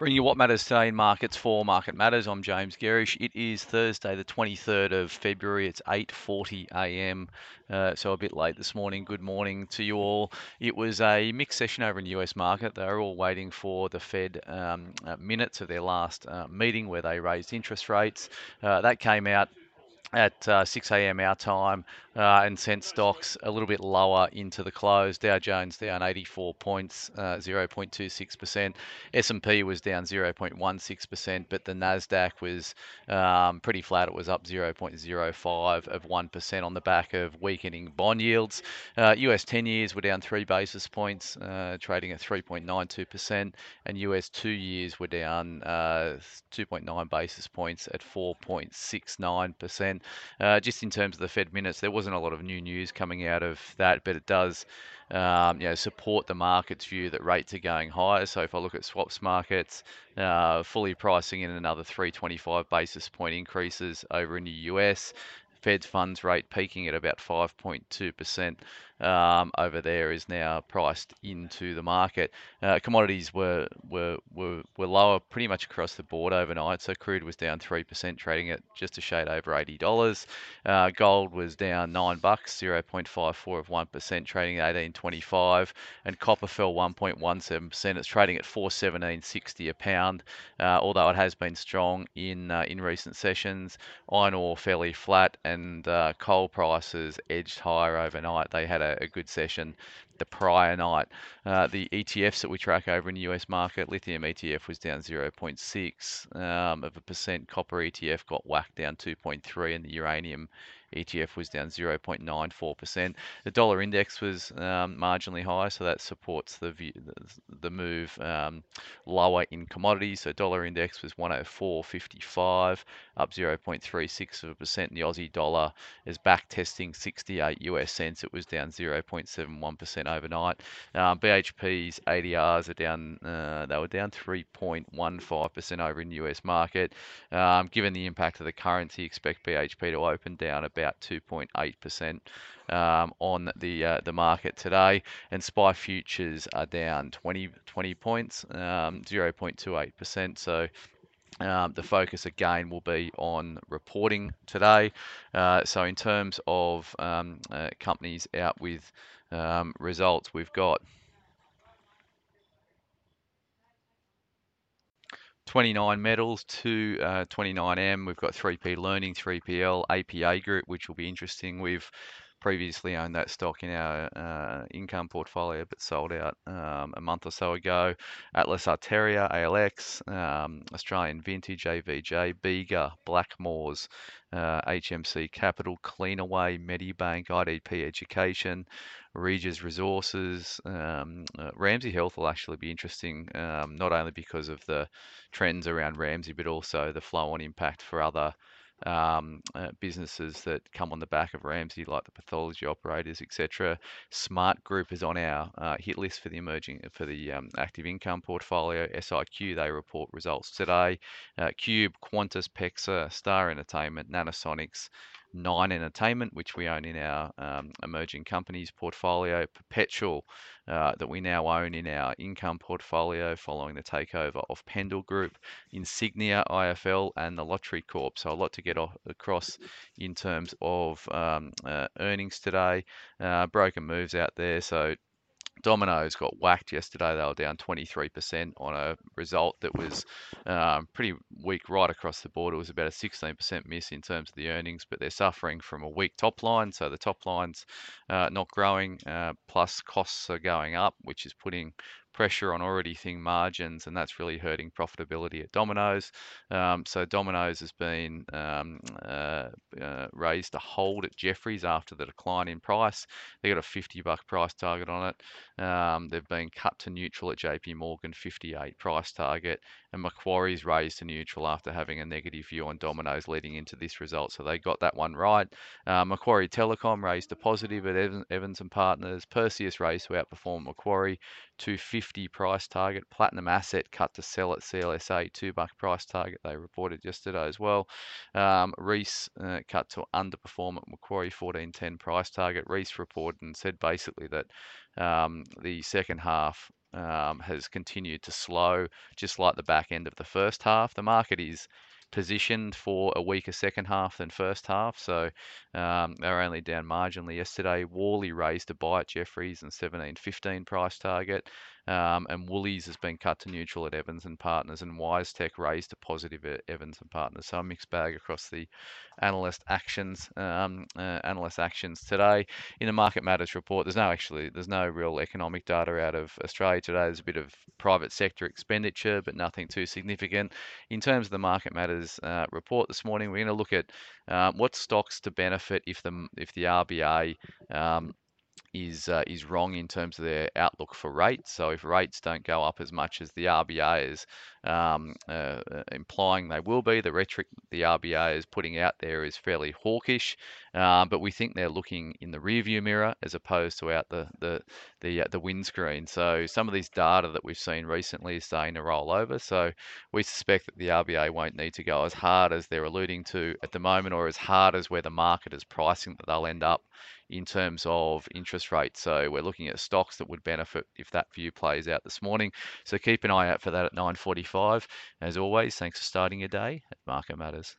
Bringing you what matters today in markets for Market Matters. I'm James Gerrish. It is Thursday, the 23rd of February. It's 8:40 a.m. Uh, so a bit late this morning. Good morning to you all. It was a mixed session over in the US market. They were all waiting for the Fed um, uh, minutes of their last uh, meeting where they raised interest rates. Uh, that came out at uh, 6 a.m. our time uh, and sent stocks a little bit lower into the close. Dow Jones down 84 points, 0.26%. Uh, S&P was down 0.16%, but the Nasdaq was um, pretty flat. It was up 0.05 of 1% on the back of weakening bond yields. US uh, 10 years were down three basis points, uh, trading at 3.92%, and US two years were down 2.9 basis points at 4.69%. Uh, just in terms of the Fed minutes, there wasn't a lot of new news coming out of that, but it does um, you know, support the market's view that rates are going higher. So if I look at swaps markets, uh, fully pricing in another 325 basis point increases over in the US. Fed's funds rate peaking at about 5.2% um, over there is now priced into the market. Uh, commodities were, were, were, were lower pretty much across the board overnight. So crude was down 3%, trading at just a shade over $80. Uh, gold was down 9 bucks, 0.54 of 1%, trading at 18.25. And copper fell 1.17%. It's trading at 417.60 a pound, uh, although it has been strong in, uh, in recent sessions. Iron ore fairly flat and uh, coal prices edged higher overnight. They had a, a good session the prior night. Uh, the ETFs that we track over in the US market, lithium ETF was down 0.6 um, of a percent. Copper ETF got whacked down 2.3, and the uranium ETF was down 0.94%. The dollar index was um, marginally higher, so that supports the view, the move um, lower in commodities. So dollar index was 104.55, up 0.36 of a percent. The Aussie dollar is back testing 68 US cents. It was down 0.71% overnight. Um, BHP's ADRs are down. Uh, they were down 3.15% over in the US market. Um, given the impact of the currency, expect BHP to open down about about 2.8% um, on the uh, the market today, and SPI futures are down 20 20 points, um, 0.28%. So. Um, the focus again will be on reporting today. Uh, so, in terms of um, uh, companies out with um, results, we've got 29 metals to uh, 29M. We've got 3P Learning, 3PL, APA Group, which will be interesting. We've previously owned that stock in our uh, income portfolio, but sold out um, a month or so ago. Atlas Arteria, ALX, um, Australian Vintage, AVJ, Bega, Blackmores, uh, HMC Capital, Cleanaway, Medibank, IDP Education, Regis Resources, um, uh, Ramsay Health will actually be interesting, um, not only because of the trends around Ramsay, but also the flow-on impact for other um, uh, businesses that come on the back of Ramsay, like the pathology operators, etc. Smart Group is on our uh, hit list for the emerging for the um, active income portfolio. SIQ they report results today. Uh, Qube, Qantas, PEXA, Star Entertainment, Nanosonics, Nine Entertainment, which we own in our um, emerging companies portfolio, Perpetual, uh, that we now own in our income portfolio following the takeover of Pendal Group, Insignia, IFL, and the Lottery Corp. So a lot to get off, across in terms of um, uh, earnings today. Uh, broken moves out there, so Domino's got whacked yesterday. They were down 23% on a result that was um, pretty weak right across the board. It was about a 16% miss in terms of the earnings, but they're suffering from a weak top line. So the top line's uh, not growing, uh, plus costs are going up, which is putting pressure on already thin margins, and that's really hurting profitability at Domino's. Um, so Domino's has been um, uh, uh, raised to hold at Jefferies after the decline in price. They got a 50 buck price target on it. Um, they've been cut to neutral at JP Morgan, 58 price target, and Macquarie's raised to neutral after having a negative view on Domino's leading into this result. So they got that one right. Uh, Macquarie Telecom raised to positive at Evans and Partners. Perseus raised to outperform Macquarie. 250 price target. Platinum Asset cut to sell at CLSA, two buck price target. They reported yesterday as well. Um, Reece uh, cut to underperform at Macquarie, 1410 price target. Reece reported and said basically that um, the second half um, has continued to slow, just like the back end of the first half. The market is positioned for a weaker second half than first half. So um, they're only down marginally yesterday. Worley raised a buy at Jefferies and 17.15 price target. Um, and Woolies has been cut to neutral at Evans and Partners, and WiseTech raised to positive at Evans and Partners. So a mixed bag across the analyst actions, um, uh, analyst actions today. In the Market Matters report, there's no actually there's no real economic data out of Australia today. There's a bit of private sector expenditure, but nothing too significant. In terms of the Market Matters uh, report this morning, we're going to look at uh, what stocks to benefit if the if the RBA um, is uh, is wrong in terms of their outlook for rates. So if rates don't go up as much as the RBA is um, uh, uh, implying they will be, the rhetoric the RBA is putting out there is fairly hawkish. Uh, but we think they're looking in the rearview mirror as opposed to out the the the, uh, the windscreen. So some of these data that we've seen recently is starting to roll over. So we suspect that the RBA won't need to go as hard as they're alluding to at the moment, or as hard as where the market is pricing that they'll end up in terms of interest rates. So we're looking at stocks that would benefit if that view plays out this morning. So keep an eye out for that at 9:45. As always, thanks for starting your day at Market Matters.